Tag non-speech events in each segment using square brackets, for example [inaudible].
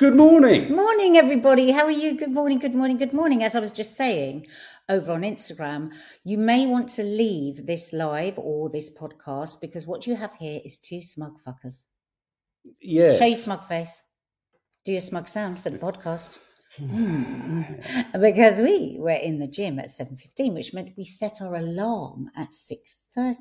Good morning. Morning, everybody. How are you? Good morning, good morning, good morning. As I was just saying over on Instagram, you may want to leave this live or this podcast because what you have here is two smug fuckers. Yes. Show your smug face. Do your smug sound for the podcast. [laughs] Hmm. [laughs] because we were in the gym at 7.15, which meant we set our alarm at 6.30.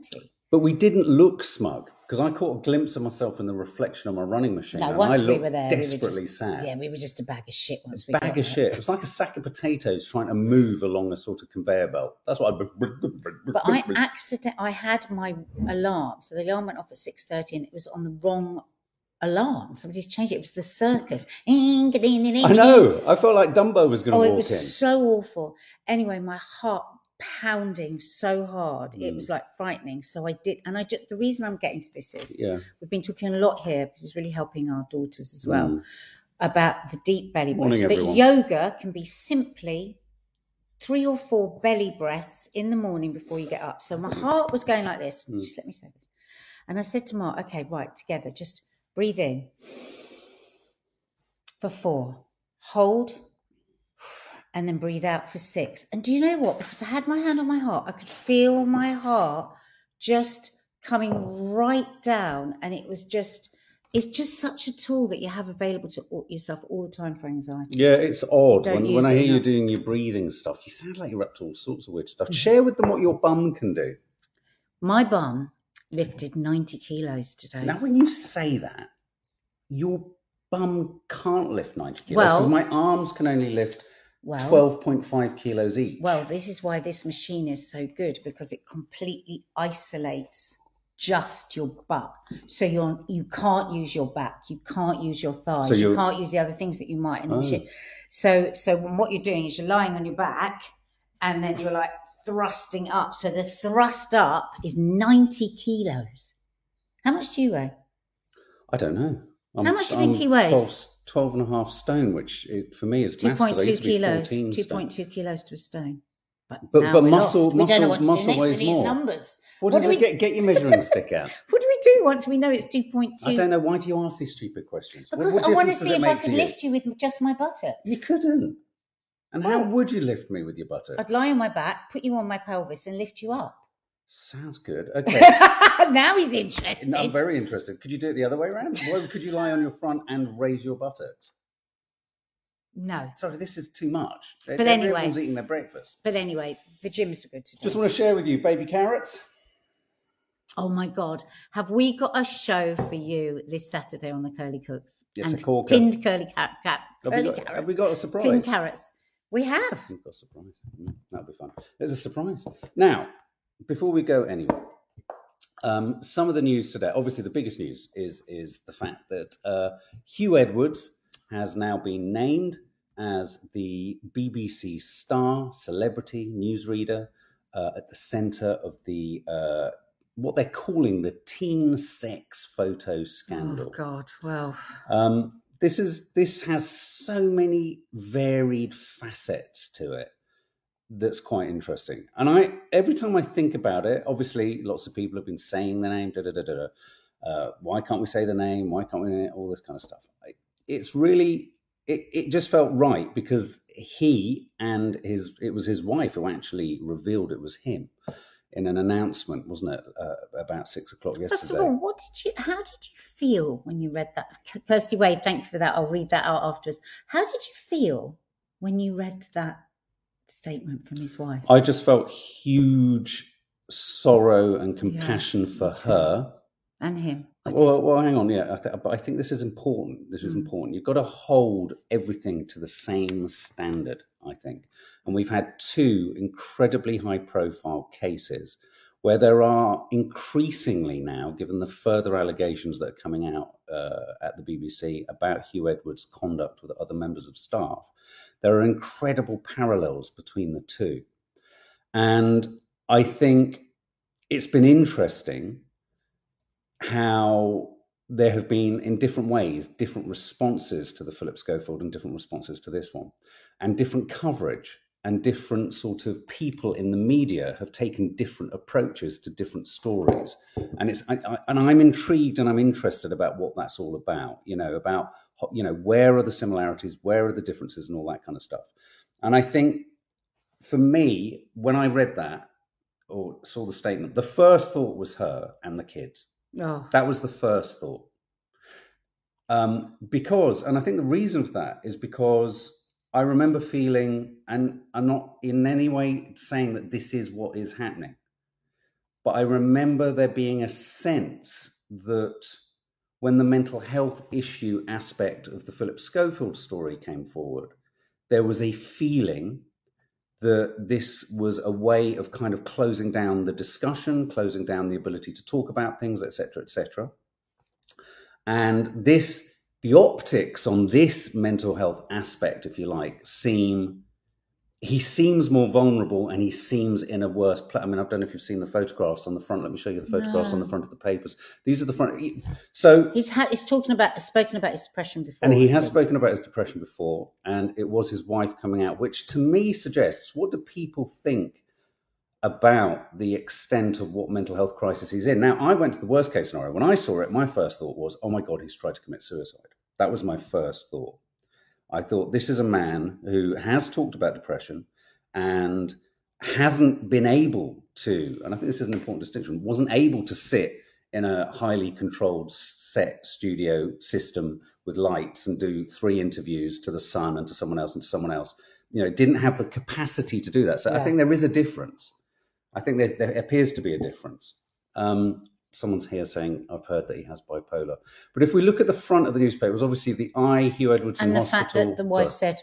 But we didn't look smug because I caught a glimpse of myself in the reflection of my running machine. No, and once I we were there, we were desperately just, sad. Yeah, we were just a bag of shit once we bag of there. shit. It was like a sack of potatoes trying to move along a sort of conveyor belt. That's what I. But I accident I had my alarm, so the alarm went off at six thirty, and it was on the wrong alarm. Somebody's changed it. It was the circus. I know. I felt like Dumbo was going to Oh, it walk was in. so awful. Anyway, my heart pounding so hard, it Mm. was like frightening. So I did, and I just the reason I'm getting to this is Yeah. we've been talking a lot here because it's really helping our daughters as well Mm. about the deep belly Morning, breaths. That yoga can be simply three or four belly breaths in the morning before you get up. So my heart was going like this. Mm. Just let me say this. And I said to Mark, okay, right, together, just breathe in for four, hold, and then breathe out for six. And do you know what? Because I had my hand on my heart, I could feel my heart just coming right down. And it was just, it's just such a tool that you have available to yourself all the time for anxiety. Yeah, it's odd Don't when, when I hear you doing your breathing stuff. You sound like you're up to all sorts of weird stuff. Mm-hmm. Share with them what your bum can do. My bum lifted 90 kilos today. Now, when you say that, your bum can't lift 90 kilos because Well- my arms can only lift well, 12.5 kilos each. Well, this is why this machine is so good because it completely isolates just your butt. So you're you can't use your back, you can't use your thighs, So you can't use the other things that you might in the Oh. machine. So so what you're doing is you're lying on your back and then you're like thrusting up. So the thrust up is 90 kilos. How much do you weigh? I don't know. I'm, How much do you think I'm he weighs? 12, 12 and a half stone, which it, for me is massive. 'cause I 2.2 used to be kilos. 14 stone. 2.2 kilos to a stone. But, But- but muscle- lost. we don't know muscle- what to muscle weighs with these more. numbers. What, What do we- get? Get your measuring stick out. [laughs] What do we do once we know it's 2.2? I don't know. Why do you ask these stupid questions? Because what I want to see if I could lift you with just my buttocks. You couldn't. And how would you lift me with your buttocks? I'd lie on my back, put you on my pelvis, and lift you up. Sounds good. Okay. [laughs] now he's interested. I'm very interested. Could you do it the other way around? Why could you lie on your front and raise your buttocks? no, Sorry, this is too much. But anyway. everyone's eating their breakfast. but anyway, the gym's good today. Just want to share with you, baby carrots. oh my god, have we got a show for you this Saturday on the Curly Cooks? Yes, a and corker. tinned curly cat, cat Have curly got, carrots. have we got a surprise? tinned carrots. We have. We've got a surprise. Mm, That'll be fun. There's a surprise. Now, before we go anywhere, um, some of the news today. Obviously, the biggest news is is the fact that uh, Huw Edwards has now been named as the BBC star celebrity newsreader uh, at the centre of the uh, what they're calling the teen sex photo scandal. Oh god, well, Um, this is this has so many varied facets to it that's quite interesting. And I every time I think about it, obviously lots of people have been saying the name. Da, da, da, da. Uh, why can't we say the name? Why can't we all this kind of stuff? It's really it, it just felt right because he and his it was his wife who actually revealed it was him in an announcement, wasn't it? Uh, about six o'clock yesterday? First of all, what did you? How did you feel when you read that? Kirsty Wade, thank you for that. I'll read that out afterwards. How did you feel when you read that statement from his wife? I just felt huge sorrow and compassion for her. and him. Well, well, hang on, yeah, I th- but I think this is important. This is Mm. important. You've got to hold everything to the same standard, I think. And we've had two incredibly high-profile cases where there are increasingly now, given the further allegations that are coming out uh, at the BBC about Huw Edwards' conduct with other members of staff, there are incredible parallels between the two. And I think it's been interesting how there have been, in different ways, different responses to the Philip Schofield and different responses to this one, and different coverage. And different sort of people in the media have taken different approaches to different stories. And it's I, I, and i'm intrigued and i'm interested about what that's all about you know about you know where are the similarities where are the differences and all that kind of stuff. And i think for me when i read that or saw the statement the first thought was her and the kids. Oh, that was the first thought. Um, because and i think the reason for that is because I remember feeling, and I'm not in any way saying that this is what is happening, but I remember there being a sense that when the mental health issue aspect of the Philip Schofield story came forward, there was a feeling that this was a way of kind of closing down the discussion, closing down the ability to talk about things, etc., etc. And this the optics on this mental health aspect, if you like, seem he seems more vulnerable and he seems in a worse place. I mean, I don't know if you've seen the photographs on the front. Let me show you the photographs no. on the front of the papers. These are the front. So he's had he's talking about spoken about his depression before, and he has spoken about his depression before, and it was his wife coming out, which to me suggests what do people think about the extent of what mental health crisis he's in. Now, I went to the worst case scenario. When I saw it, my first thought was, oh my God, he's tried to commit suicide. That was my first thought. I thought this is a man who has talked about depression and hasn't been able to, and I think this is an important distinction, wasn't able to sit in a highly controlled set studio system with lights and do three interviews to the sun and to someone else and to someone else. You know, didn't have the capacity to do that. So yeah. I think there is a difference. I think there, there appears to be a difference. Um, someone's here saying I've heard that he has bipolar. But if we look at the front of the newspaper, it was obviously the I Huw Edwardson and the Hospital. fact that the wife said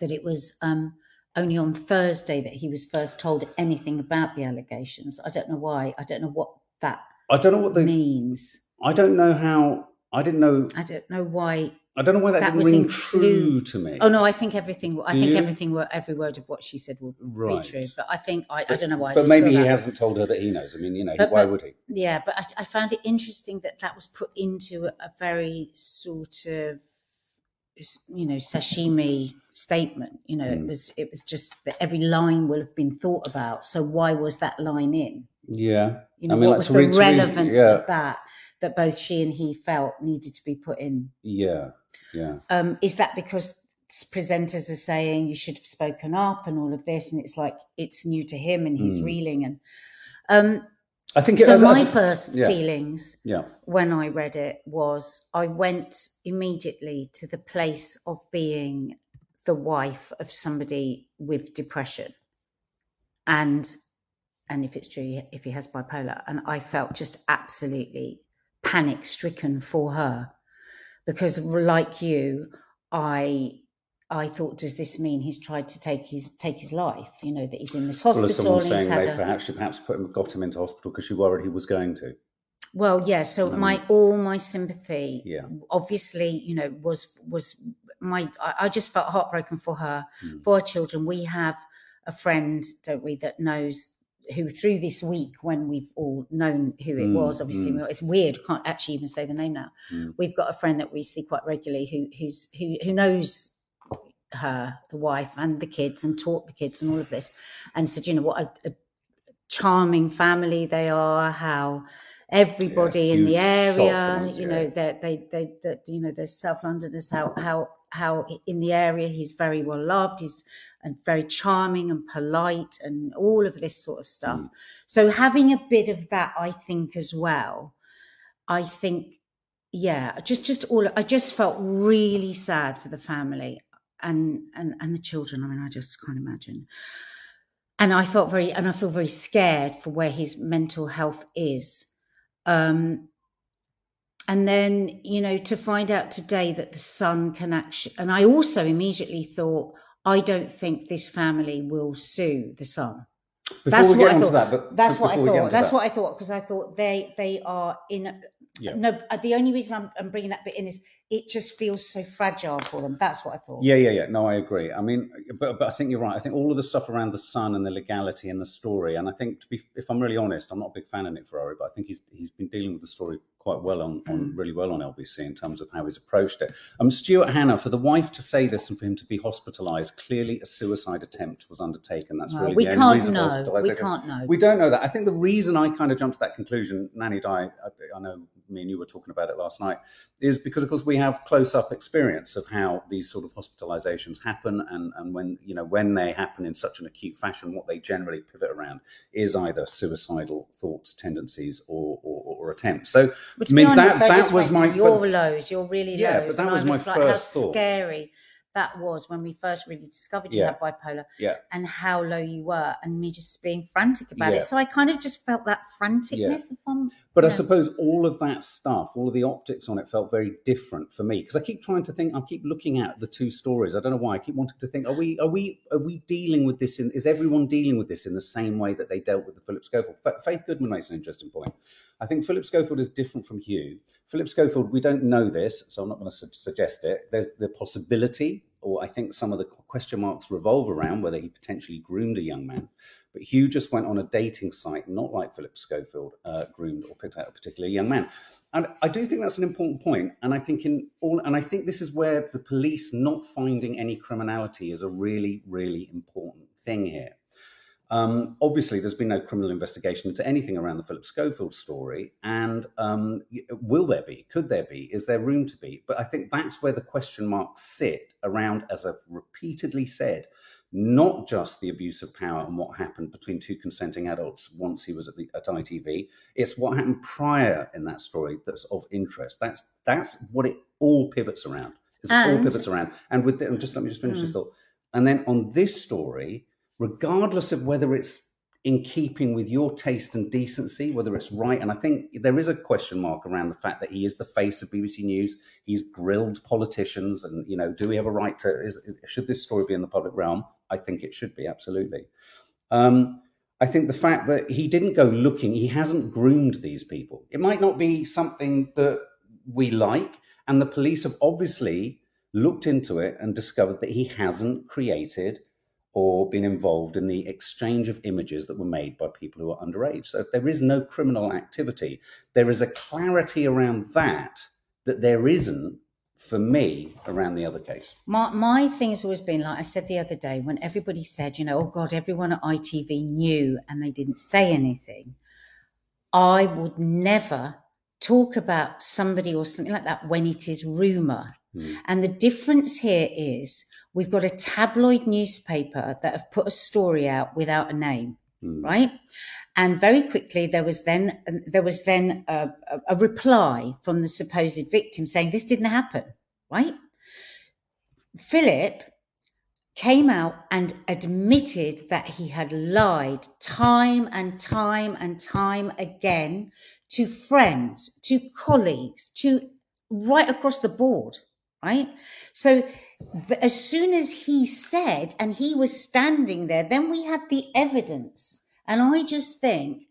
that it was um, only on Thursday that he was first told anything about the allegations. I don't know why. I don't know what that. I don't know what the means. I don't know how. I didn't know. I don't know why I don't know why that, that didn't ring true to me. Oh no, I think everything. I think you? everything. Every word of what she said will right. be true. But I think I, I don't know why. But maybe he hasn't told her that he knows. I mean, you know, but, why but, would he? Yeah, but I, I, found it interesting that that was put into a, a very sort of, you know, sashimi statement. You know, mm. it hmm. was it was just that every line will have been thought about. So why was that line in? Yeah, you know, I mean, what like, was the relevance yeah. of that? That both she and he felt needed to be put in. Yeah. Yeah. Um, is that because presenters are saying you should have spoken up and all of this, and it's like it's new to him and he's mm. reeling and. Um, I think so. My first yeah. feelings, yeah. when I read it, was I went immediately to the place of being the wife of somebody with depression, and and if it's true, if he has bipolar, and I felt just absolutely panic stricken for her because like you i i thought does this mean he's tried to take his take his life you know that he's in this hospital well, saying they a... perhaps she perhaps put him got him into hospital because she worried he was going to. Well yeah so um, my all my sympathy yeah. obviously you know was was my i, I just felt heartbroken for her mm. for her children. We have a friend don't we that knows who through this week when we've all known who it mm, was obviously mm. it's weird can't actually even say the name now mm. we've got a friend that we see quite regularly who who's who who knows her the wife and the kids and taught the kids and all of this and said you know what a, a charming family they are how everybody yeah, in the area you know that they they that you know there's south londoners how how how in the area he's very well loved he's and very charming and polite and all of this sort of stuff. Mm. So having a bit of that, I think as well. I think, yeah, just just all. I just felt really sad for the family and and and the children. I mean, I just can't imagine. And I felt very, and I feel very scared for where his mental health is. Um, and then you know to find out today that the son can actually and i also immediately thought I don't think this family will sue the son. Before that's what I thought. That, that's what I thought. That's that. what I thought because I thought they they are in Yeah. No, uh, the only reason I'm, I'm bringing that bit in is it just feels so fragile for them. That's what I thought. Yeah, yeah, yeah. No, I agree. I mean, but but I think you're right. I think all of the stuff around the son and the legality and the story, and I think to be, if I'm really honest, I'm not a big fan of Nick Ferrari, but I think he's he's been dealing with the story quite well on, on Mm. really well on LBC in terms of how he's approached it. Um, Stuart Hannah, for the wife to say this and for him to be hospitalised, clearly a suicide attempt was undertaken. That's really we the only can't reason know. We can't know. We don't know that. I think the reason I kind of jumped to that conclusion, Nanny Di, I, I know me and you were talking about it last night, is because of course we have close up experience of how these sort of hospitalizations happen and, and when you know when they happen in such an acute fashion, what they generally pivot around is either suicidal thoughts, tendencies, or or, or attempts. So But I to mean be honest, that that was my your but- lows, your really Yeah, but lows. that and was my like, first how thought. scary that was when we first really discovered you Yeah. had bipolar yeah. and how low you were, and me just being frantic about Yeah. it. So I kind of just felt that franticness. I'm, But I Yeah. suppose all of that stuff, all of the optics on it felt very different for me because I keep trying to think. I keep looking at the two stories. I don't know why. I keep wanting to think: Are we? Are we? Are we dealing with this? In, is everyone dealing with this in the same way that they dealt with the Philip Schofield? Fa- Faith Goodman makes an interesting point. I think Philip Schofield is different from Huw. Philip Schofield, we don't know this, so I'm not going to su- suggest it. There's the possibility, or I think some of the question marks revolve around whether he potentially groomed a young man. But Huw just went on a dating site, not like Philip Schofield uh, groomed or picked out a particular young man. And I do think that's an important point. And I think in all, and I think this is where the police not finding any criminality is a really, really important thing here. Um, obviously, there's been no criminal investigation into anything around the Philip Schofield story. And um, will there be? Could there be? Is there room to be? But I think that's where the question marks sit around, as I've repeatedly said, not just the abuse of power and what happened between two consenting adults once he was at, the, at ITV. It's what happened prior in that story that's of interest. That's that's what it all pivots around. It's all pivots around. And with the, and just let me just finish this thought. And then on this story, regardless of whether it's in keeping with your taste and decency, whether it's right, and I think there is a question mark around the fact that he is the face of BBC News. He's grilled politicians, and you know, do we have a right to? Is, should this story be in the public realm? I think it should be absolutely. Um, I think the fact that he didn't go looking, he hasn't groomed these people. It might not be something that we like, and the police have obviously looked into it and discovered that he hasn't created or been involved in the exchange of images that were made by people who are underage. So if there is no criminal activity, there is a clarity around that that there isn't for me around the other case. My my thing has always been like I said the other day when everybody said, you know, oh God, everyone at ITV knew and they didn't say anything. I would never talk about somebody or something like that when it is rumor. Hmm. And the difference here is we've got a tabloid newspaper that have put a story out without a name, Hmm. right? And very quickly there was then there was then a, a, reply from the supposed victim saying this didn't happen, right? Philip came out and admitted that he had lied time and time and time again to friends, to colleagues, to right across the board, right? So as soon as he said, and he was standing there, then we had the evidence. And I just think,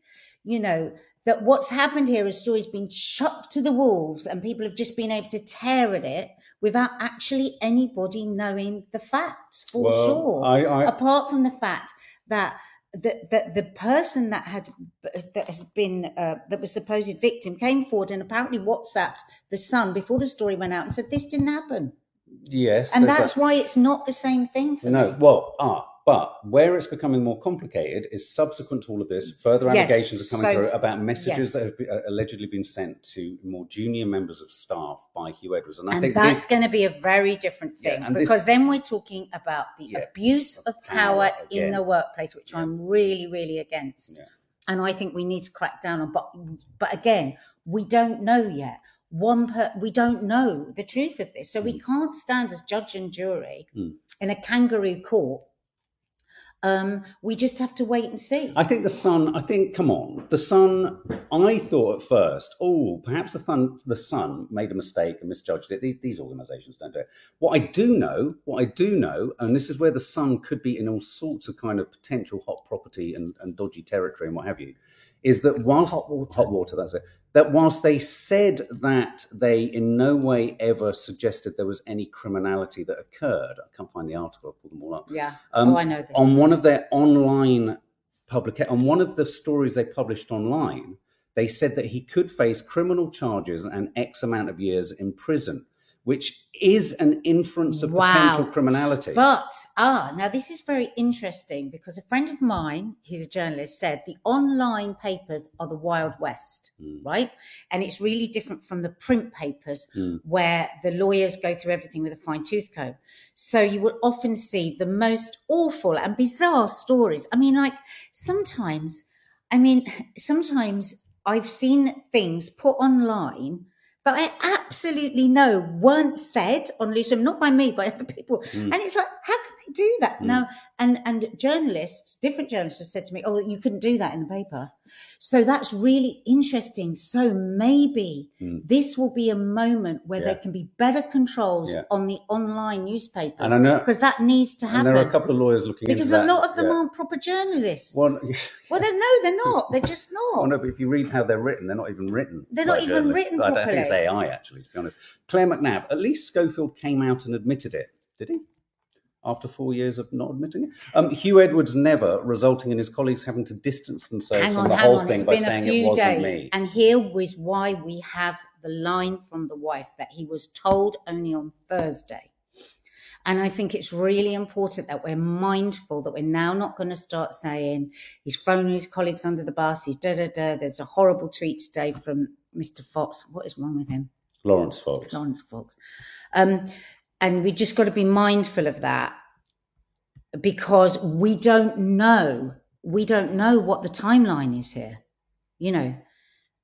you know, that what's happened here is stories been chucked to the wolves and people have just been able to tear at it without actually anybody knowing the facts for Well, sure. I- I- Apart from the fact that the, the, the person that had that has been uh, that was supposed victim came forward and apparently WhatsApped the son before the story went out and said this didn't happen, Yes, and that's that. why it's not the same thing for No, me. well, ah, but where it's becoming more complicated is subsequent to all of this, further Yes, allegations are coming so- through about messages yes. that have be, uh, allegedly been sent to more junior members of staff by Huw Edwards. And I and think that's going to be a very different Yeah, thing this- because then we're talking about the Yeah, abuse of power power in the workplace, which I'm really, really against. Yeah. And I think we need to crack down on. But but again, we don't know yet. One per, we don't know the truth of this, so we can't stand as judge and jury Mm. in a kangaroo court. Um, we just have to wait and see. I think the Sun. I think, come on, the Sun. I thought at first, oh, perhaps the Sun, the Sun made a mistake and misjudged it. These, these organisations don't do it. What I do know, what I do know, and this is where the Sun could be in all sorts of kind of potential hot property and, and dodgy territory and what have you, is that whilst Hot water. hot water, that's it. That whilst they said that they in no way ever suggested there was any criminality that occurred, I can't find the article. I'll pull them all up. Yeah. Um, oh, I know this. on one of their online public on one of the stories they published online they said that he could face criminal charges and x amount of years in prison which is an inference of Wow. potential criminality But ah, now this is very interesting because a friend of mine, he's a journalist, said the online papers are the Wild West, Mm. right? And it's really different from the print papers Mm. where the lawyers go through everything with a fine tooth comb. So you will often see the most awful and bizarre stories. I mean, like sometimes, I mean, [laughs] sometimes I've seen things put online that I absolutely know weren't said on Loose Women, not by me, by other people. Mm. And it's like, how can they do that? Mm. Now, and and journalists, different journalists have said to me, "Oh, you couldn't do that in the paper." So that's really interesting. So maybe Mm. this will be a moment where Yeah. there can be better controls Yeah. on the online newspapers, And I know- because that needs to and happen. there are a couple of lawyers looking because a lot of them yeah. aren't proper journalists. well, [laughs] well, they're, no, they're not. They're just [laughs] not. Oh no, but if you read how they're written, they're not even written. They're not even written I don't think it's. AI actually, to be honest. Claire McNabb, at least Schofield came out and admitted it. Did he? After four years of not admitting it, um, Huw Edwards never, resulting in his colleagues having to distance themselves hang from on, the hang whole on. thing It's by been a saying it few wasn't days. me. And here was why we have the line from the wife that he was told only on Thursday. And I think it's really important that we're mindful that we're now not going to start saying he's thrown his colleagues under the bus, he's da da da. There's a horrible tweet today from Mr. Fox. What is wrong with him? Laurence Fox. Laurence Fox. Um, and we just got to be mindful of that because we don't know. We don't know what the timeline is here. You know,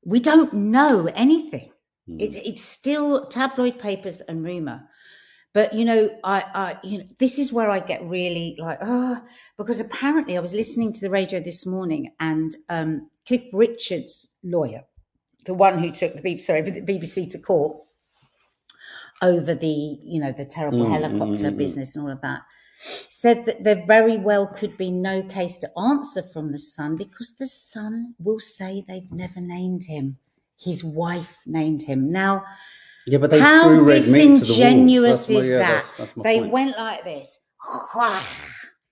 we don't know anything. Hmm. It's it's still tabloid papers and rumor. But you know, I, I, you know, this is where I get really like, oh, because apparently I was listening to the radio this morning, and um, Cliff Richards' lawyer, the one who took the BBC, sorry, [laughs] the BBC to court over the, you know, the terrible Mm, helicopter mm, mm, mm. business and all of that, said that there very well could be no case to answer from the son because the son will say they've never named him. His wife named him. Now, Yeah, but they how threw red meat to the wolves. disingenuous That's my- is yeah, that? that's- that's they point. went like this, [laughs]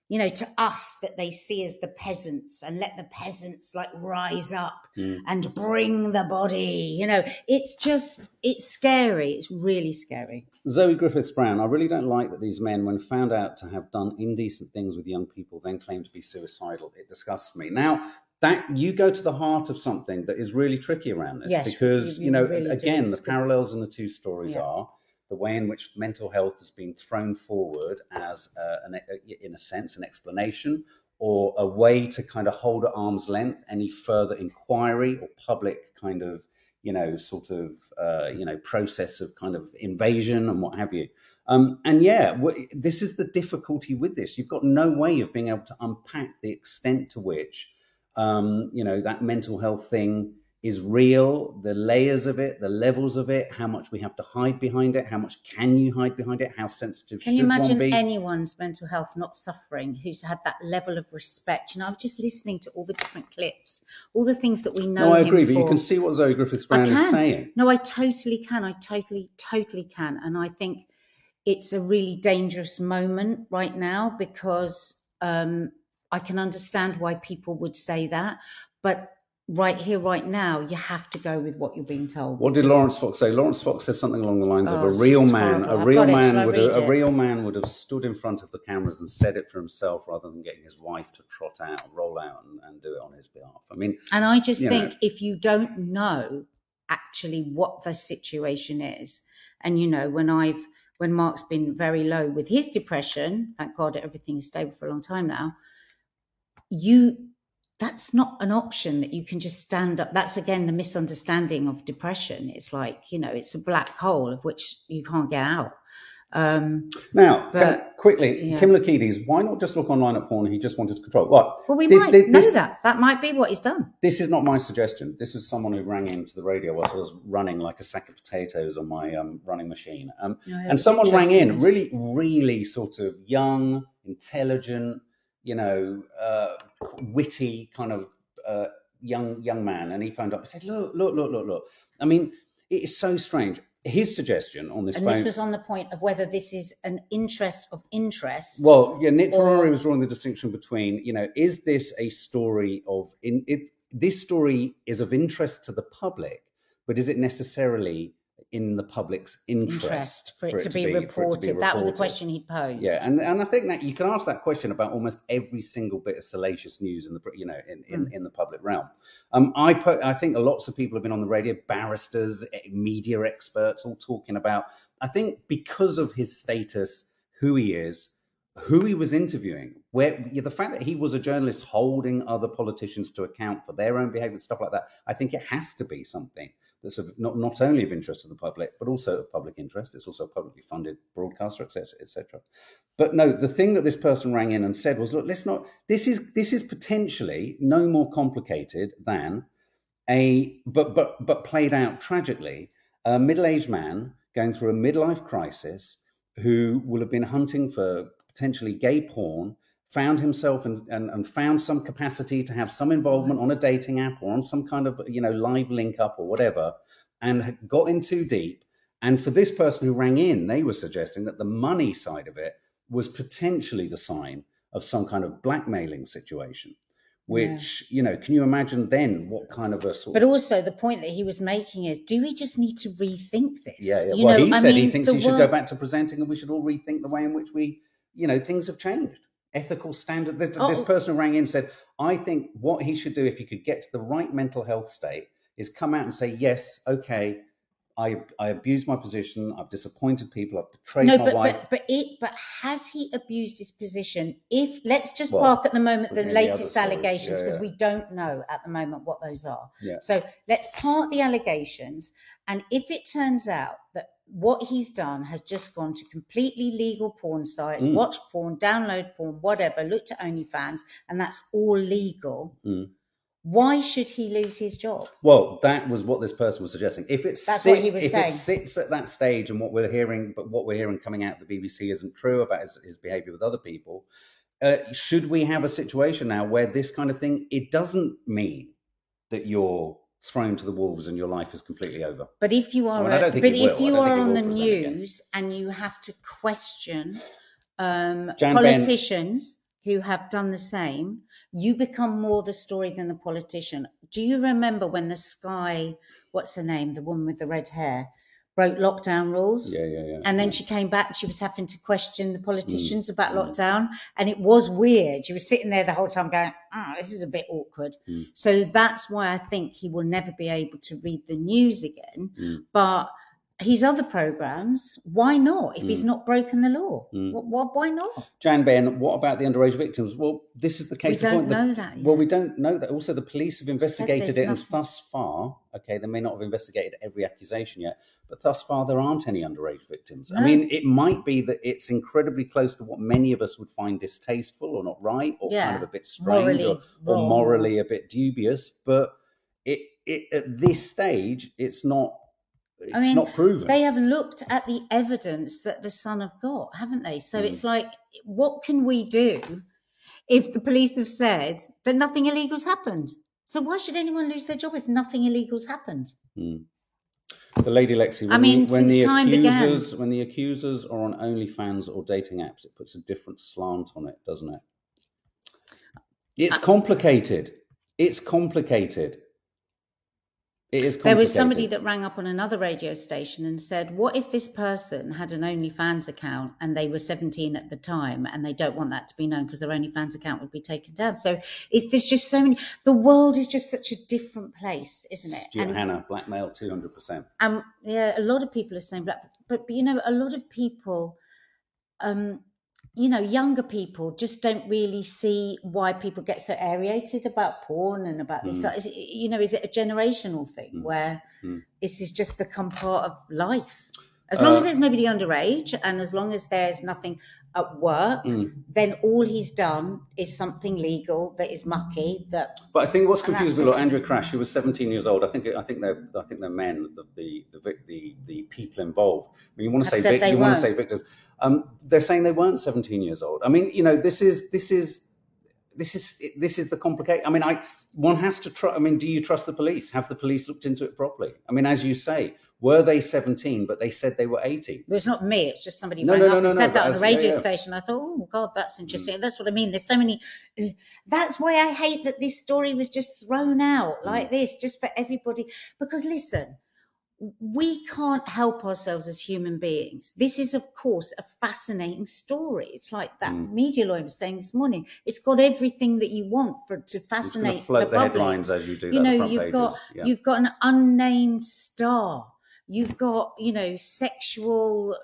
you know, to us that they see as the peasants and let the peasants like rise up Mm. and bring the body. You know, it's just, it's scary. It's really scary. Zoe Griffiths Brown, I really don't like that these men, when found out to have done indecent things with young people, then claim to be suicidal. It disgusts me. Now, that you go to the heart of something that is really tricky around this Yes, because you- you know really again the parallels in the two stories Yeah. are the way in which mental health has been thrown forward as uh, an, in a sense an explanation or a way to kind of hold at arm's length any further inquiry or public kind of you know sort of uh, you know process of kind of invasion and what have you. Um, and yeah w- this is the difficulty with this. You've got no way of being able to unpack the extent to which um, you know that mental health thing is real the layers of it the levels of it how much we have to hide behind it how much can you hide behind it how sensitive Can should you imagine anyone's mental health not suffering who's had that level of respect? You know, I'm just listening to all the different clips, all the things that we know. no i agree but you for. can see what zoe griffiths brown is saying No, I totally can. I totally, totally can. And I think it's a really dangerous moment right now because um, I can understand why people would say that. But right here, right now, you have to go with what you're being told. What did Laurence Fox say? Laurence Fox said something along the lines of Oh, a real man, a real it. Man would have, a real man would have stood in front of the cameras and said it for himself rather than getting his wife to trot out, roll out, and, and do it on his behalf. I mean, And I just think know. if you don't know actually what the situation is, and you know, when I've when Mark's been very low with his depression, thank God everything is stable for a long time now, you that's not an option that you can just stand up. That's again the misunderstanding of depression. It's like, you know, it's a black hole of which you can't get out. Um, now But- quickly, yeah. Kim Lakides, why not just look online at porn? He just wanted to control. What? well, we This- might this- know this- that. That might be what he's done. This is not my suggestion. This is someone who rang into the radio whilst I was running like a sack of potatoes on my um, running machine. Um, and someone rang in, really, really sort of young, intelligent, you know, uh, witty, kind of uh, young young man, and he phoned up and said, "Look, look, look, look, look." I mean, it is so strange. His suggestion on this and phone. this was on the point of whether this is an interest of interest. Well, yeah, Nick Or- Ferrari was drawing the distinction between, you know, is this a story of in it? This story is of interest to the public, but is it necessarily in the public's interest, interest for it, to, be for it to be reported. That was the question he posed. Yeah, and, and I think that you can ask that question about almost every single bit of salacious news in the you know in, in, Mm. in the public realm. Um, I put I think lots of people have been on the radio, barristers, eh, media experts, all talking about. I think because of his status, who he is, who he was interviewing, where the fact that he was a journalist holding other politicians to account for their own behaviour and stuff like that. I think it has to be something that's of, not not only of interest to the public, but also of public interest. It's also a publicly funded broadcaster, etc., etc. But no, the thing that this person rang in and said was, "Look, let's not. This is this is potentially no more complicated than a but but but played out tragically. A middle-aged man going through a midlife crisis who will have been hunting for potentially gay porn." Found himself and, and, and found some capacity to have some involvement on a dating app or on some kind of you know live link up or whatever, and got in too deep. And for this person who rang in, they were suggesting that the money side of it was potentially the sign of some kind of blackmailing situation. Which you know, can you imagine then what kind of a sort? But also the point that he was making is, do we just need to rethink this? yeah, yeah. Well, know, he I said he thinks he should go back to presenting, and we should all rethink the way in which we, you know, things have changed. Ethical standard. This, this Oh. person rang in said, "I think what he should do if he could get to the right mental health state is come out and say, yes, okay." I, I abused my position. I've disappointed people. I've betrayed No, my but, wife. but but it but has he abused his position? If let's just Well, park at the moment the at the latest allegations yeah, because yeah. we don't know at the moment what those are. Yeah. So let's park the allegations, and if it turns out that what he's done has just gone to completely legal porn sites, Mm. watch porn, download porn, whatever, look to OnlyFans, and that's all legal. Mm. Why should he lose his job? Well, that was what this person was suggesting. If it That's sit- what he was if saying. it sits at that stage, and what we're hearing, but what we're hearing coming out of the BBC isn't true about his, his behaviour with other people, uh, should we have a situation now where this kind of thing? It doesn't mean that you're thrown to the wolves and your life is completely over. But if you are, I think but if you are on the present again. news and you have to question um, Jan Ben- politicians who have done the same, you become more the story than the politician. Do you remember when the Sky, what's her name, the woman with the red hair, broke lockdown rules? Yeah, yeah, yeah. And then yeah. she came back. She was having to question the politicians about mm. lockdown, and it was weird. She was sitting there the whole time going, "Ah, this is a bit awkward." Mm. So that's why I think he will never be able to read the news again. Mm. But his other programs, why not? If he's Mm. not broken the law, Mm. Wh- wh- why not? Jan Ben, what about the underage victims? Well, this is the case. in don't. The- know that. Yet. Well, we don't know that. Also, the police have investigated it, and thus far, okay, they may not have investigated every accusation yet, but thus far, there aren't any underage victims. I mean, it might be that it's incredibly close to what many of us would find distasteful or not right, or kind of a bit strange, Morally or, or morally a bit dubious. But it, it at this stage, it's not. It's mean, not proven. They have looked at the evidence that the son have got, haven't they? So Mm. it's like, what can we do if the police have said that nothing illegal's happened? So why should anyone lose their job if nothing illegal's happened? Mm. The lady Lexi. When I mean, the, when the time began. accusers, when the accusers are on OnlyFans or dating apps, it puts a different slant on it, doesn't it? It's complicated. It's complicated. It is. There was somebody that rang up on another radio station and said, What if this person had an OnlyFans account and they were 17 at the time and they don't want that to be known because their OnlyFans account would be taken down? So it's, there's just so many. The world is just such a different place, isn't it? Stuart And- Hannah, blackmail, two hundred percent. um yeah a lot of people are saying black but, but you know a lot of people um you know younger people just don't really see why people get so aerated about porn and about this Mm. Is you know is it a generational thing Mm. where Mm. this has just become part of life as long Uh, as there's nobody underage and as long as there's nothing at work Mm. then all he's done is something legal that is mucky that But I think what's confused lot. Andrew Crash, who was seventeen years old. I think. I think they're. I think they're men. The the the, the, the people involved. I mean, you want to say vic- you want to say victims. Um, they're saying they weren't seventeen years old. I mean, you know, this is this is this is this is the complicated. I mean, I one has to trust. I mean, do you trust the police? Have the police looked into it properly? I mean, as you say, were they 17, but they said they were 18? Well, it's not me. It's just somebody No, rang no, up no, and said that on the radio yeah, yeah. station. I thought, oh God, that's interesting. That's what I mean. There's so many. uh, That's why I hate that this story was just thrown out like this, just for everybody. Because listen, we can't help ourselves as human beings. This is, of course, a fascinating story. It's like that Mm. media lawyer was saying this morning. It's got everything that you want for to I'm just going fascinate float the, the, public headlines as you do. you know you've pages. got yeah. you've got an unnamed star you've got you know sexual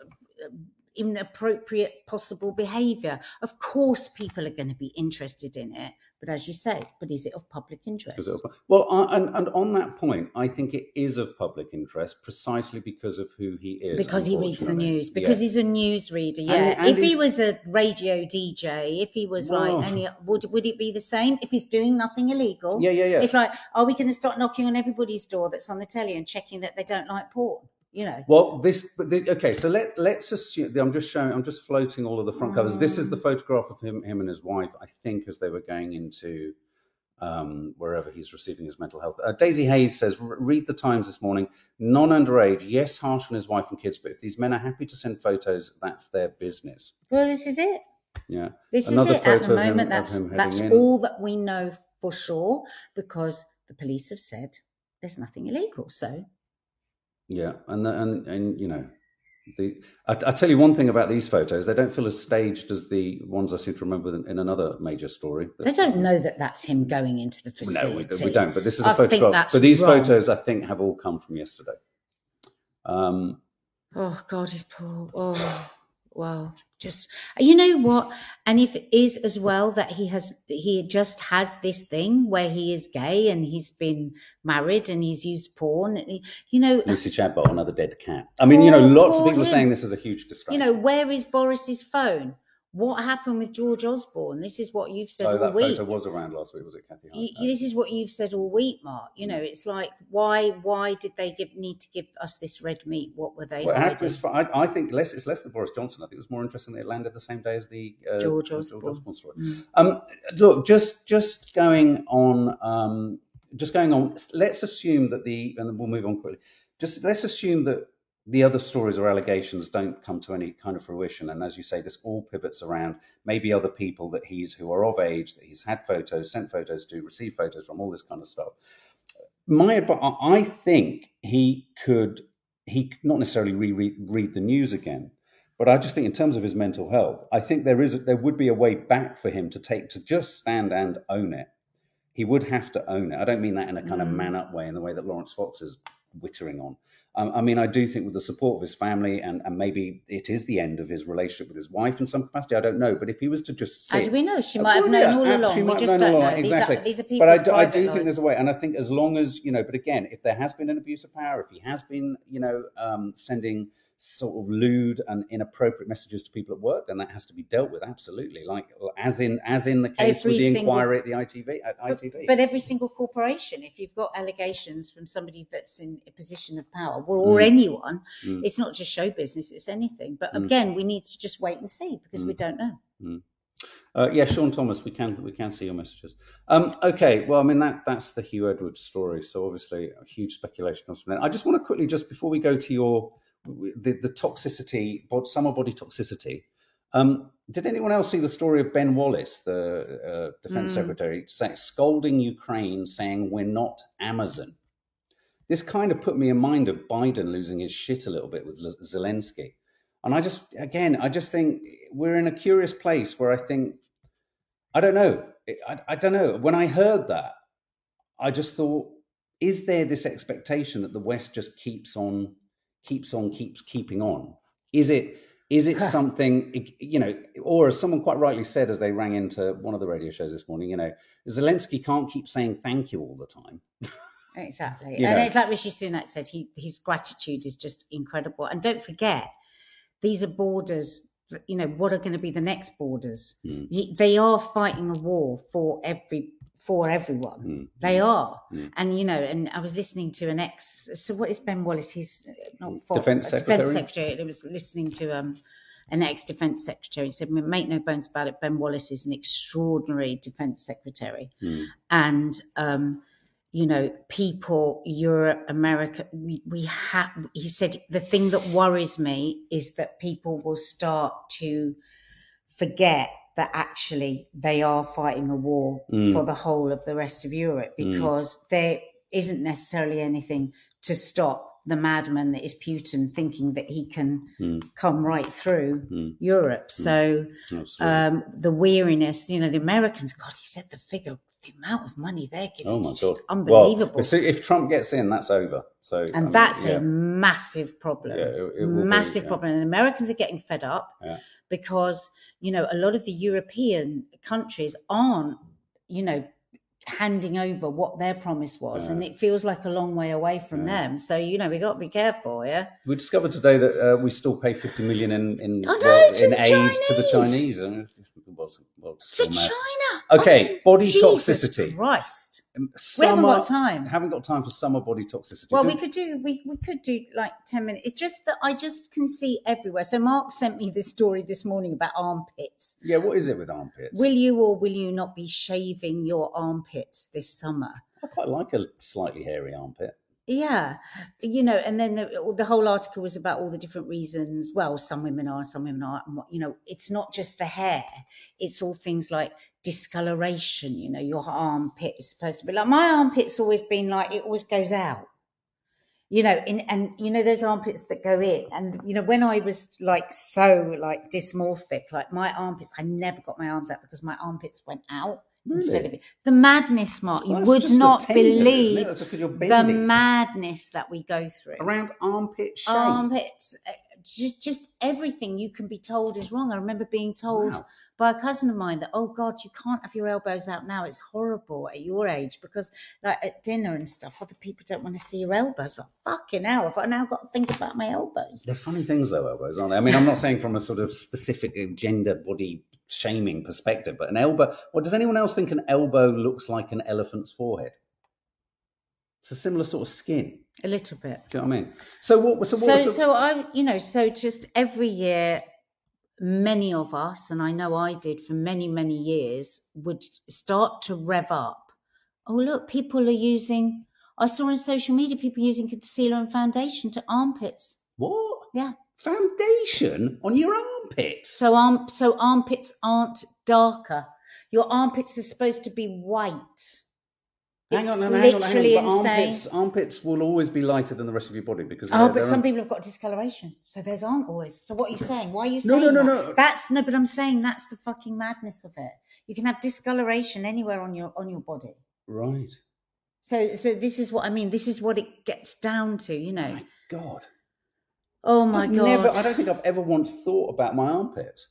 uh, inappropriate possible behavior. Of course people are going to be interested in it but as you say but is it of public interest Well, uh, and, and on that point, I think it is of public interest precisely because of who he is. because he reads the news because Yeah. he's a news reader yeah and if he was a radio dj if he was Well- like any would would it be the same if he's doing nothing illegal Yeah, yeah, yeah. it's like are we going to start knocking on everybody's door that's on the telly and checking that they don't like porn you know Well, this, the, okay. So let let's assume. I'm just showing. I'm just floating all of the front covers. This is the Mm. photograph of him, him and his wife. I think as they were going into um, wherever he's receiving his mental health. Uh, Daisy Hayes says, read the Times this morning. Non underage, yes, harsh on his wife and kids, but if these men are happy to send photos, that's their business. Well, this is it. Yeah. This Another is it. At the of him- moment, that's that's in. all that we know for sure because the police have said there's nothing illegal. So Yeah, and the- and and you know, the I, I tell you one thing about these photos: they don't feel as staged as the ones I seem to remember in, in another major story. they don't know that that's him going into the No, facility. we, we don't. But this is a I photograph. But these wrong. photos, I think, have all come from yesterday. Um, Oh God, he's poor. Oh wow, just you know what? And if it is as well that he has, he just has this thing where he is gay and he's been married and he's used porn. he- You know, Lucy Chadbolt, another dead cat. I mean, you know, lots of people are saying this is a huge distraction. you know, where is Boris's phone? What happened with George Osborne? This is what you've said oh, all that week. photo was around last week. Was it Kathy? You, this is what you've said all week, Mark. You know, it's like why why did they give need to give us this red meat? What were they Well, this, I, I think less. It's less than Boris Johnson. I think it was more interesting that it landed the same day as the uh, George the Osborne. story. Mm. Um, look, just just going on, um, just going on. Let's assume that the, and then we'll move on quickly. Just let's assume that the other stories or allegations don't come to any kind of fruition, and as you say, this all pivots around maybe other people that he's who are of age that he's had photos, sent photos to, received photos from, all this kind of stuff. My, advi- I think he could, he could not necessarily reread read the news again, but I just think, in terms of his mental health, I think there is there would be a way back for him to take to just stand and own it. He would have to own it. I don't mean that in a kind of Mm. man up way, in the way that Laurence Fox is wittering on. Um, I mean, I do think with the support of his family, and, and maybe it is the end of his relationship with his wife in some capacity. I don't know, but if he was to just How do we know? She Uh, might have known yeah, all along. she might have just known don't all know. along, These exactly. are these are but people's I, do, I do think lives. there's a way, and I think as long as you know, but again, if there has been an abuse of power, if he has been, you know, um, sending sort of lewd and inappropriate messages to people at work, then that has to be dealt with absolutely, like as in as in the case Every with the single- inquiry at the ITV at But, ITV. but every single corporation, if you've got allegations from somebody that's in a position of power, well, or Mm. anyone, Mm. it's not just show business; it's anything. But Mm. again, we need to just wait and see because we don't know. Uh, yeah, Sean Thomas, we can we can see your messages. Um, okay, well, I mean that that's the Huw Edwards story. So obviously, a huge speculation comes from that. I just want to quickly, just before we go to your the, the toxicity, summer body toxicity. Um, did anyone else see the story of Ben Wallace, the uh, defense Mm. secretary, scolding Ukraine, saying we're not Amazon? This kind of put me in mind of Biden losing his shit a little bit with Zelensky. And I just, again, I just think we're in a curious place where I think, I don't know. I, I don't know. When I heard that, I just thought, is there this expectation that the West just keeps on, keeps on, keeps keeping on? Is it, is it something, you know, or as someone quite rightly said as they rang into one of the radio shows this morning, you know, Zelensky can't keep saying thank you all the time. [laughs] Exactly, You and know. it's like Rishi Sunak said, he his gratitude is just incredible. And don't forget, these are borders. You know what are going to be the next borders? Mm. They are fighting a war for every for everyone. Mm. They are, Mm. and you know, and I was listening to an ex. So what is Ben Wallace? He's not for, Defence Secretary? Defense secretary. I was listening to um an ex defense secretary, and said, "Make no bones about it. Ben Wallace is an extraordinary defense secretary, Hmm. and um, you know, people, Europe, America, we, we have. He said the thing that worries me is that people will start to forget that actually they are fighting a war Mm. for the whole of the rest of Europe Mm. because there isn't necessarily anything to stop the madman that is Putin thinking that he can Mm. come right through Mm. Europe. So Absolutely. um, the weariness, you know, the Americans, God, he said the figure, the amount of money they're giving oh is god! just unbelievable. Well, so if Trump gets in, that's over. So I and mean, that's yeah. a massive problem. Yeah, it- it will be, massive yeah. problem. And the Americans are getting fed up because, you know, a lot of the European countries aren't, you know, handing over what their promise was. And it feels like a long way away from Yeah. them. So, you know, we got to be careful, yeah? We discovered today that uh, we still pay 50 million in in, know, well, in aid to the Chinese. Chinese. I mean, it's just- well, it's- well, To mad. China. Okay, I mean, body Jesus toxicity. Christ. Um, We haven't got summer- time. Haven't got time for summer body toxicity. Well, we could do we we could do like ten minutes. It's just that I just can see everywhere. So Mark sent me this story this morning about armpits. yeah, what is it with armpits? Will you or will you not be shaving your armpits this summer? I quite like a slightly hairy armpit. Yeah, you know, and then the, the whole article was about all the different reasons. Well, some women are, some women aren't. You know, it's not just the hair; it's all things like discoloration. You know, your armpit is supposed to be like my armpit's always been like it always goes out. You know, in, and you know those armpits that go in, and you know when I was like so like dysmorphic, like my armpits, I never got my arms out because my armpits went out instead of it. The madness, Mark, you Well, would not tendon, believe That's just 'cause you're the madness that we go through. around armpit shape. Armpits, uh, just, just everything you can be told is wrong. I remember being told Wow. By a cousin of mine that, oh God, you can't have your elbows out now. It's horrible at your age because, like at dinner and stuff, other people don't want to see your elbows. Like, fucking hell, have I now got to think about my elbows? They're funny things, though, elbows, aren't they? I mean, I'm not saying from a sort of specific gender body shaming perspective, but an elbow. Well, does anyone else think an elbow looks like an elephant's forehead? It's a similar sort of skin. A little bit. Do you know what I mean? So what? So, so what, so, so i you know so just every year many of us and i know i did for many many years would start to rev up. Oh look people are using i saw on social media people using concealer and foundation to armpits. What? yeah. Foundation on your armpits? so arm so armpits aren't darker. Your armpits are supposed to be white Hang on, no, no, hang on, hang on. But insane. armpits, armpits will always be lighter than the rest of your body because. Oh, but some un- people have got discoloration, so theirs aren't always. So what are you saying? Why are you No, saying no, no, that? no. That's no, but I'm saying that's the fucking madness of it. You can have discoloration anywhere on your on your body. Right. So so this is what I mean. This is what it gets down to, you know. My God. Oh my I've god. Never, I don't think I've ever once thought about my armpits.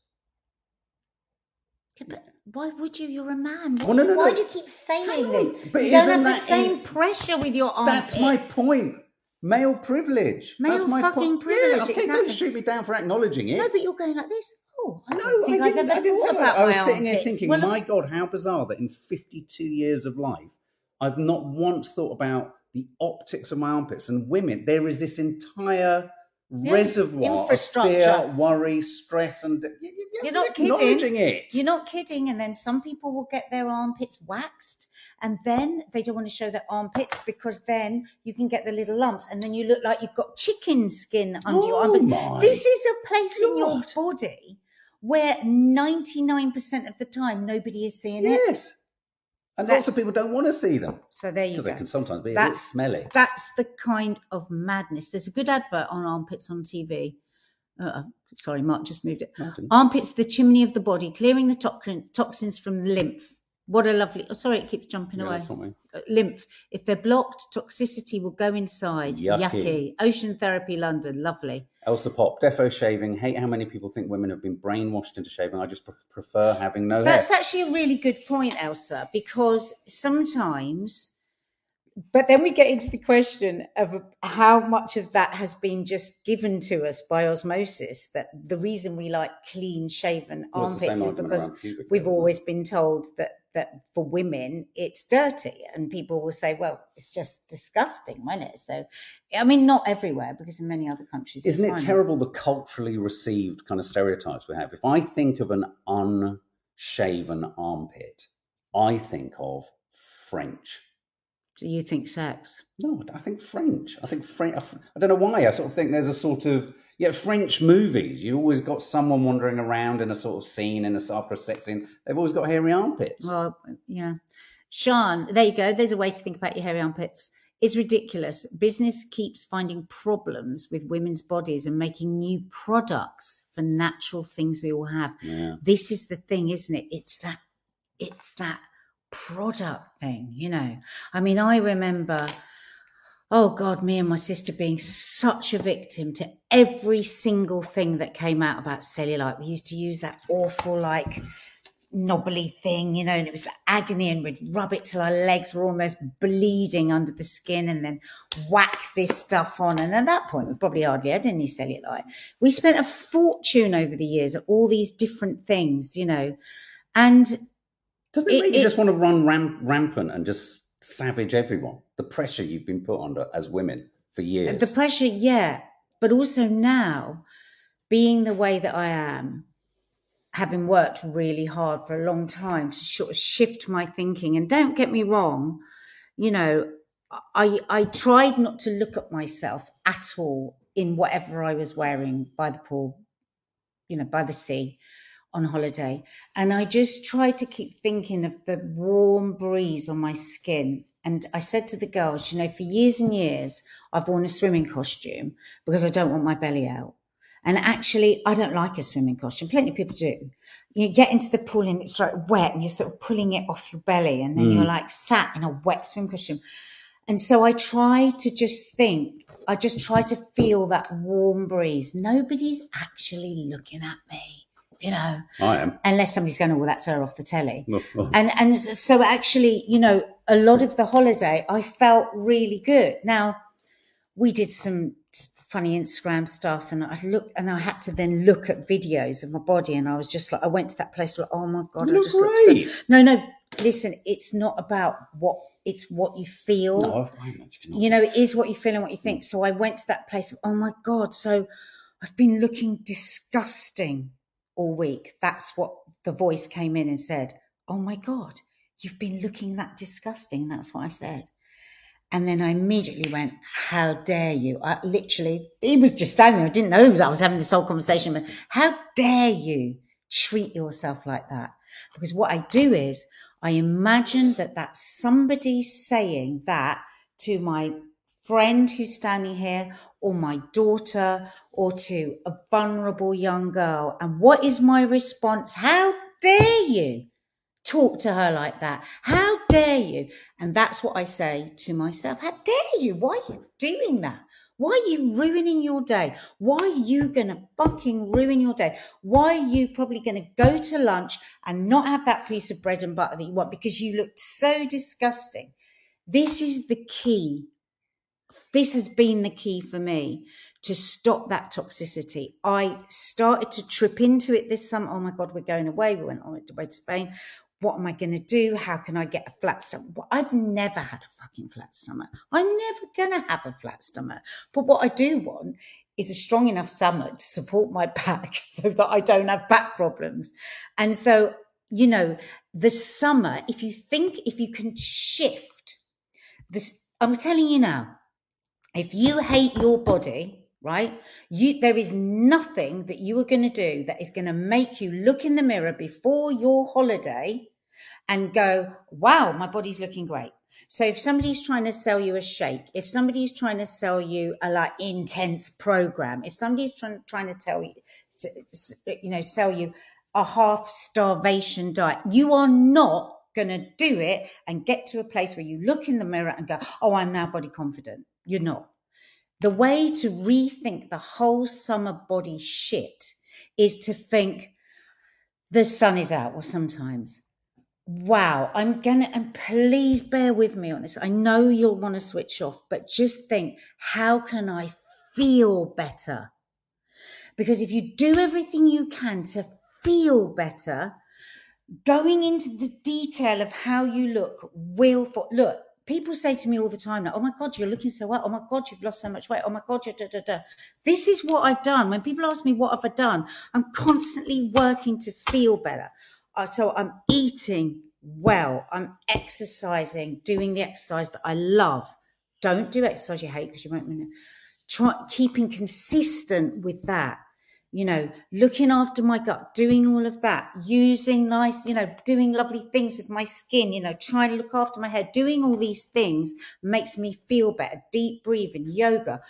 Yeah, but why would you? You're a man. Well, no, no, why no. do you keep saying this? but you don't have the same in- pressure with your armpits. That's my point. Male privilege. Male That's my fucking point. privilege, Yeah, okay, exactly. don't shoot me down for acknowledging it. No, but you're going like this. Oh, I No, I I've didn't. I, didn't that. about I was sitting here thinking, Well, my God, how bizarre that in 52 years of life, I've not once thought about the optics of my armpits. And women, there is this entire Yeah, reservoir of fear, worry, stress, and you- you- you're, You're not kidding. it. You're not kidding. And then some people will get their armpits waxed and then they don't want to show their armpits because then you can get the little lumps and then you look like you've got chicken skin under your Oh armpits. This is a place in your body where 99% of the time nobody is seeing it. Yes. And That- lots of people don't want to see them So there you go. because they can sometimes be a bit That's- smelly. That's the kind of madness. There's a good advert on armpits on TV. Uh, sorry, Mark just moved it. Armpits, the chimney of the body, clearing the toxins from the lymph. What a lovely. Oh, sorry, it keeps jumping Yeah, away. that's not me. Uh, lymph. If they're blocked, toxicity will go inside. Yucky. Ocean Therapy London. Lovely. Elsa Pop, defo shaving. Hate how many people think women have been brainwashed into shaving. I just pre- prefer having no That's hair. actually a really good point, Elsa, because sometimes but then we get into the question of how much of that has been just given to us by osmosis that the reason we like clean shaven Well, armpits is because we've hair, isn't it? always been told that that for women it's dirty and people will say well it's just disgusting won't it so i mean not everywhere because in many other countries it's Isn't it terrible the culturally received kind of stereotypes we have? If I think of an unshaven armpit, I think of French. Do you think sex No, I think French. I think French. I don't know why. I sort of think there's a sort of yeah French movies. You always got someone wandering around in a sort of scene in a after a sex scene. They've always got hairy armpits. Well, yeah. Sean, there you go. There's a way to think about your hairy armpits. It's ridiculous. Business keeps finding problems with women's bodies and making new products for natural things we all have. yeah. This is the thing, isn't it? It's that it's that product thing, you know. I mean, I remember oh god, me and my sister being such a victim to every single thing that came out about cellulite. We used to use that awful like knobbly thing, you know, and it was the agony, and we'd rub it till our legs were almost bleeding under the skin, and then whack this stuff on. And at that point, we probably hardly had any cellulite. We spent a fortune over the years at all these different things, you know, and Doesn't it, It- make you just want to run ram- rampant and just savage everyone? The pressure you've been put under as women for years. the pressure, yeah, but also now, being the way that I am, having worked really hard for a long time to sort of shift my thinking. And don't get me wrong, you know, I I tried not to look at myself at all in whatever I was wearing by the pool, you know, by the sea on holiday. And I just tried to keep thinking of the warm breeze on my skin. And I said to the girls, you know, for years and years, I've worn a swimming costume because I don't want my belly out. And actually, I don't like a swimming costume. Plenty of people do. You get into the pool and it's like wet and you're sort of pulling it off your belly and then Mm. you're like sat in a wet swim costume. And so I try to just think, I just try to feel that warm breeze. Nobody's actually looking at me, you know, I am. unless somebody's going, oh, well, that's her off the telly. [laughs] And and so actually, you know, a lot of the holiday, I felt really good. Now, we did some funny Instagram stuff, and I look and I had to then look at videos of my body, and I was just like, I went to that place, like, oh my god, You I just so- great. no, no. Listen, it's not about what it's what you feel No, I've- I imagine not. you know, it is what you feel and what you think. Mm. So I went to that place of, oh my God, so I've been looking disgusting all week. That's what the voice came in and said, oh my God, you've been looking that disgusting. That's what I said. And then I immediately went, how dare you? I literally, he was just standing there. I didn't know I was having this whole conversation, but how dare you treat yourself like that? Because what I do is I imagine that that's somebody saying that to my friend who's standing here or my daughter or to a vulnerable young girl. And what is my response? How dare you talk to her like that? How dare you? And that's what I say to myself. How dare you? Why are you doing that? Why are you ruining your day? Why are you going to fucking ruin your day? Why are you probably going to go to lunch and not have that piece of bread and butter that you want because you looked so disgusting? This is the key. This has been the key for me to stop that toxicity. I started to trip into it this summer. Oh my God, we're going away. We went on away to Spain. What am I going to do? How can I get a flat stomach? Well, I've never had a fucking flat stomach. I'm never going to have a flat stomach. But what I do want is a strong enough stomach to support my [laughs] back so that I don't have back problems. And so, you know, the summer, if you think, if you can shift this, I'm telling you now, if you hate your body, right? You there is nothing that you are going to do that is going to make you look in the mirror before your holiday and go, "Wow, my body's looking great." So if somebody's trying to sell you a shake, if somebody's trying to sell you a like intense program, if somebody's trying trying to tell you, you know, sell you a half starvation diet, you are not going to do it and get to a place where you look in the mirror and go, "Oh, I'm now body confident." You're not. The way to rethink the whole summer body shit is to think the sun is out, or sometimes wow, I'm gonna, and please bear with me on this. I know you'll want to switch off, but just think, how can I feel better? Because if you do everything you can to feel better, going into the detail of how you look will, for, look, people say to me all the time, like, oh my God, you're looking so well. Oh my God, you've lost so much weight. Oh my God, da, da, da. This is what I've done. When people ask me, what have I done? I'm constantly working to feel better. Uh, so I'm eating well, I'm exercising, doing the exercise that I love. Don't do exercise you hate because you won't win it. Try keeping consistent with that. You know, looking after my gut, doing all of that, using nice, you know, doing lovely things with my skin, you know, trying to look after my hair, doing all these things makes me feel better. Deep breathing, yoga,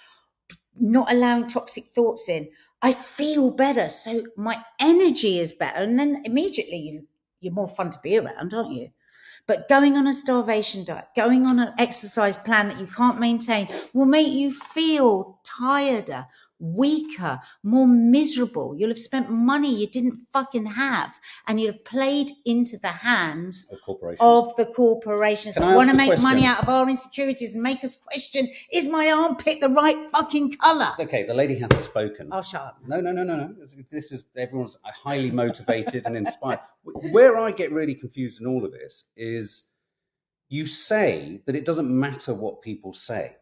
not allowing toxic thoughts in. I feel better. So my energy is better. And then immediately you you're more fun to be around, aren't you? But going on a starvation diet, going on an exercise plan that you can't maintain will make you feel tireder, weaker, more miserable. You'll have spent money you didn't fucking have, and you'll have played into the hands Of corporations. of the corporations Can that want to make question? money out of our insecurities and make us question: Is my armpit the right fucking color? okay, the lady hath spoken. I'll shut up. No, no, no, no, no. This is everyone's highly motivated and inspired. Where I get really confused in all of this is you say that it doesn't matter what people say.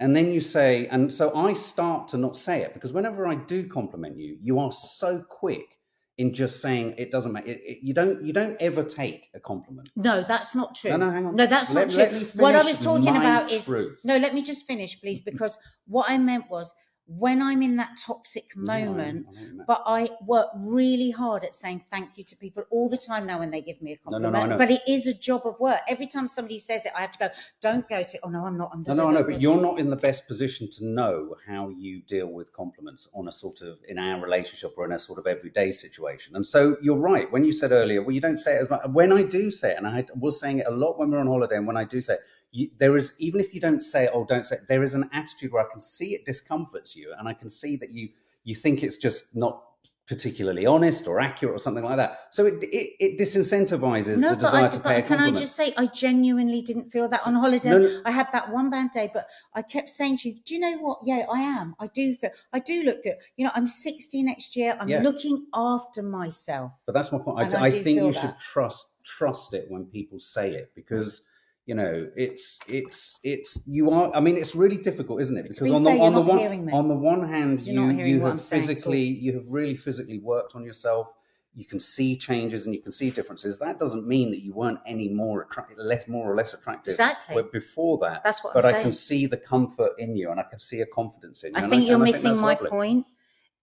And then you say, and so I start to not say it because whenever I do compliment you, you are so quick in just saying it doesn't matter. You don't you don't ever take a compliment. No, that's not true. No, no, hang on. No, that's Let- not true. What I was talking about is no. Let me just finish, please, because what I meant was when I'm in that toxic No, I- moment. you. But I work really hard at saying thank you to people all the time now when they give me a No, no, compliment. no, But it is a job of work. Every time somebody says it, I have to go, don't go to, oh no, I'm not. I'm No, no, I know, but you're not in the best position to know how you deal with compliments on a sort of in our relationship or in a sort of everyday situation. And so you're right when you said earlier, well, you don't say it as much. When I do say it, and I was saying it a lot when we're on holiday, and when I do say it, you, there is even if you don't say it, oh, don't say it, there is an attitude where I can see it discomforts you, and I can see that you you think it's just not particularly honest or accurate or something like that. So it it, it disincentivizes No, the desire I, to pay a compliment. can I just say, I genuinely didn't feel that on holiday. no, no. I had that one bad day, but I kept saying to you, do you know what? Yeah, I am. I do feel, I do look good. You know, I'm 60 next year. I'm Yeah. looking after myself. But that's my point. I, I I think you should trust trust it when people say it because you know it's it's it's you are. I mean, it's really difficult, isn't it? Because be on the fair, on the one on the one hand, You're you you have saying physically you have really physically worked on yourself. You can see changes and you can see differences. That doesn't mean that you weren't any more attractive, less more or less attractive. Exactly. But before that, That's what but I can see the comfort in you, and I can see a confidence in you. I think you're missing that's my lovely. point.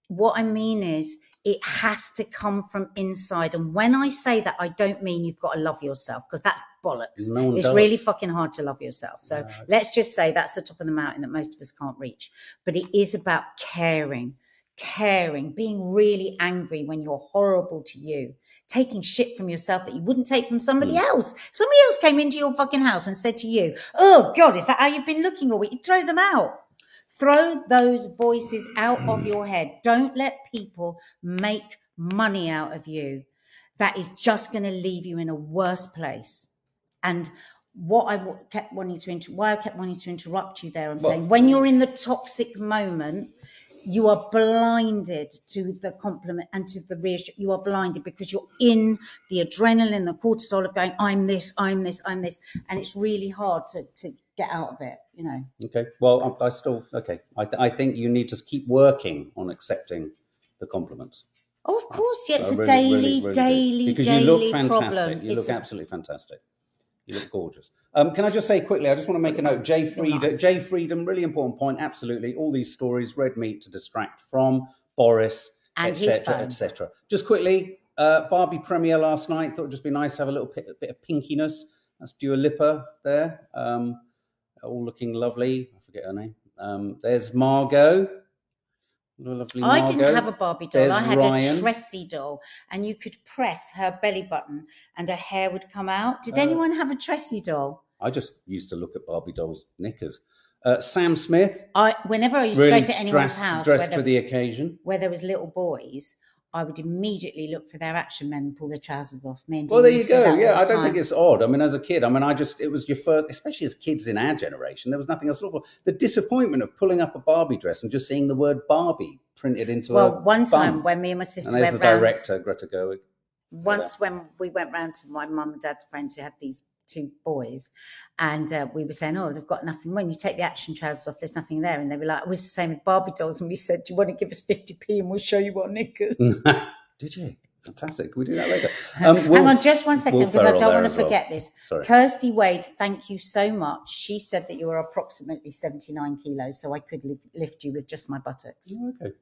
What I mean is, it has to come from inside. And when I say that, I don't mean you've got to love yourself because that's bollocks. No it's does. really fucking hard to love yourself. So No. let's just say that's the top of the mountain that most of us can't reach. But it is about caring, caring, being really angry when you're horrible to you, taking shit from yourself that you wouldn't take from somebody Hmm. else. If somebody else came into your fucking house and said to you, Oh God, is that how you've been looking all week? You throw them out. Throw those voices out of mm. your head. Don't let people make money out of you. That is just going to leave you in a worse place. And what I kept wanting to inter- why I kept wanting to interrupt you there, I'm Well- saying when you're in the toxic moment, you are blinded to the compliment and to the reassurance. You are blinded because you're in the adrenaline, the cortisol of going, I'm this, I'm this, I'm this. And it's really hard to, to get out of it, you know. Okay. Well, I, I still okay. I, th- I think you need to keep working on accepting the compliments. Oh, of course, yeah, it's I a really, daily, really, really do. daily, because daily you look fantastic. problem. You It's look a- absolutely fantastic. You look gorgeous. Um, can I just say quickly? I just want to make a note. Jay Freedom. Jay Freedom, really important point. Absolutely, all these stories, red meat to distract from Boris, etc., etc. Just quickly, uh, Barbie premiere last night. Thought it'd just be nice to have a little bit, bit of pinkiness. That's Dua Lipa there, um, all looking lovely. I forget her name. Um, there's Margot. Lovely I Margot. didn't have a Barbie doll. There's I had Ryan. a Tressy doll, and you could press her belly button, and her hair would come out. Did Uh, anyone have a Tressy doll? I just used to look at Barbie dolls' knickers. Uh, Sam Smith, I whenever I used really to go to anyone's dressed, house dressed for the occasion. where there was little boys, I would immediately look for their action men and pull their trousers off. Me and Well, there you go. Yeah, I don't time. think it's odd. I mean, as a kid, I mean, I just, it was your first, especially as kids in our generation, there was nothing else to look for. The disappointment of pulling up a Barbie dress and just seeing the word Barbie printed into a. Well, one time when me and my sister And there's the went round, director, Greta Gerwig. once when we went round to my mum and dad's friends who had these two boys, and uh, we were saying, "Oh, they've got nothing." When you take the action trousers off, there's nothing there, and they were like, "It was the same with Barbie dolls," and we said, "Do you want to give us fifty p and we'll show you what knickers?" [laughs] Did you? Fantastic. We do that later? Hang Um, Will- on, just one second, because I don't want to as well. forget this. Sorry. Kirsty Wade, thank you so much. She said that you were approximately 79 kilos, so I could li- lift you with just my buttocks. Oh, okay.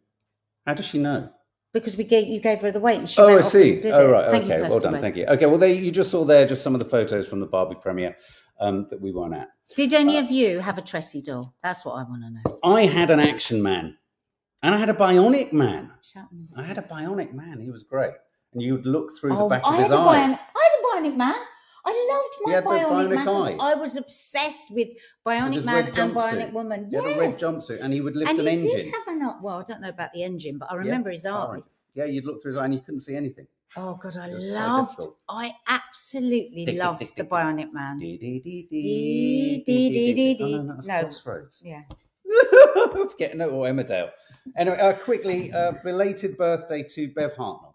How does she know? Because we gave you gave her the weight and she Oh, I see. Oh, it. right. Thank you, okay. well done. Thank you. Okay. Well, they, you just saw there just some of the photos from the Barbie premiere um, that we weren't at. Did any Uh, of you have a Tressy doll? That's what I want to know. I had an action man and I had a bionic man. I had a bionic man. He was great. And you would look through the Oh, back I of his eye. I had a bionic man. I loved my the bionic, bionic man. I was obsessed with bionic man and bionic woman. He yes. had a red jumpsuit and he would lift and an he engine. did have an well, I don't know about the engine, but I Yeah, remember his eye. Yeah, you'd look through his eye and you couldn't see anything. Oh god, I was so loved. I absolutely tick, loved tick, the. Bionic Man. Oh, no. Crossroads. Yeah. I'm Getting it, or Emmerdale. Anyway, uh, quickly, uh, belated birthday to Bev Hartnell.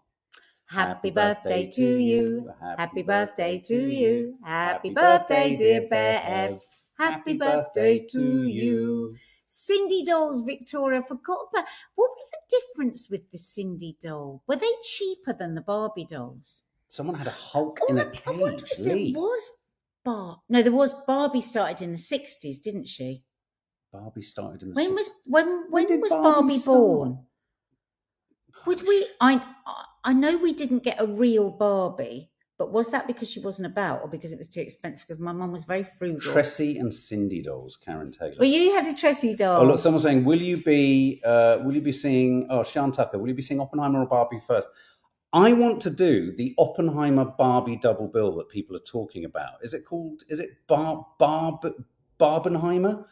Happy birthday to you. Happy birthday to you. Happy birthday, dear Bev. Happy birthday to you. Sindy dolls, Victoria. Forgot about what was the difference with the Sindy doll? Were they cheaper than the Barbie dolls? Someone had a Hulk Oh, in a I wonder cage. if there was Bar. No, there was Barbie. Started in the sixties, didn't she? Barbie started in the. When six- was when when, did was Barbie Barbie, born? Would we? I I know we didn't get a real Barbie, but was that because she wasn't about, or because it was too expensive? Because my mum was very frugal. Tressy and Sindy dolls, Karen Taylor. well, you had a Tressy doll. Oh, look, someone's saying, will you be, uh, will you be seeing, oh, Sean Tucker, will you be seeing Oppenheimer or Barbie first? I want to do the Oppenheimer Barbie double bill that people are talking about. Is it called, is it Bar, Barb, Barbenheimer?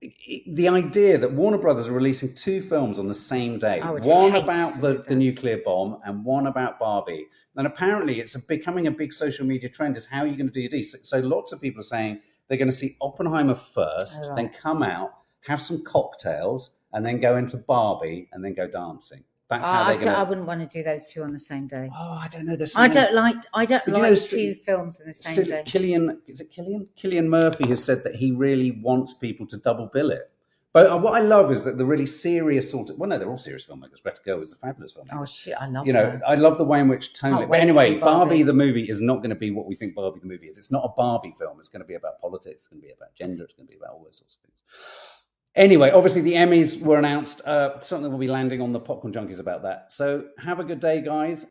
The idea that Warner Brothers are releasing two films on the same day, would one about the, the nuclear bomb and one about Barbie. And apparently it's a, becoming a big social media trend is how are you going to do your D? So, so lots of people are saying they're going to see Oppenheimer first, Oh, right. then come out, have some cocktails, and then go into Barbie and then go dancing. That's how I, I, they're going I wouldn't want to do those two on the same day. Oh, I don't know. There's I don't like. I don't But you like know, two Sid- films in the same Sid- day. Cillian, is it Cillian? Cillian Murphy has said that he really wants people to double bill it. But uh, what I love is that the really serious sort of well, no, they're all serious filmmakers. Greta Gerwig is a fabulous filmmaker. Oh shit! I love. you know, her. I love the way in which Tony. Can't But wait to anyway, Barbie. Barbie. the movie is not going to be what we think Barbie the movie is. It's not a Barbie film. It's going to be about politics. It's going to be about gender. It's going to be about all those sorts of things. Anyway, obviously the Emmys were announced. Uh, something will be landing on the Popcorn Junkies about that. So have a good day, guys.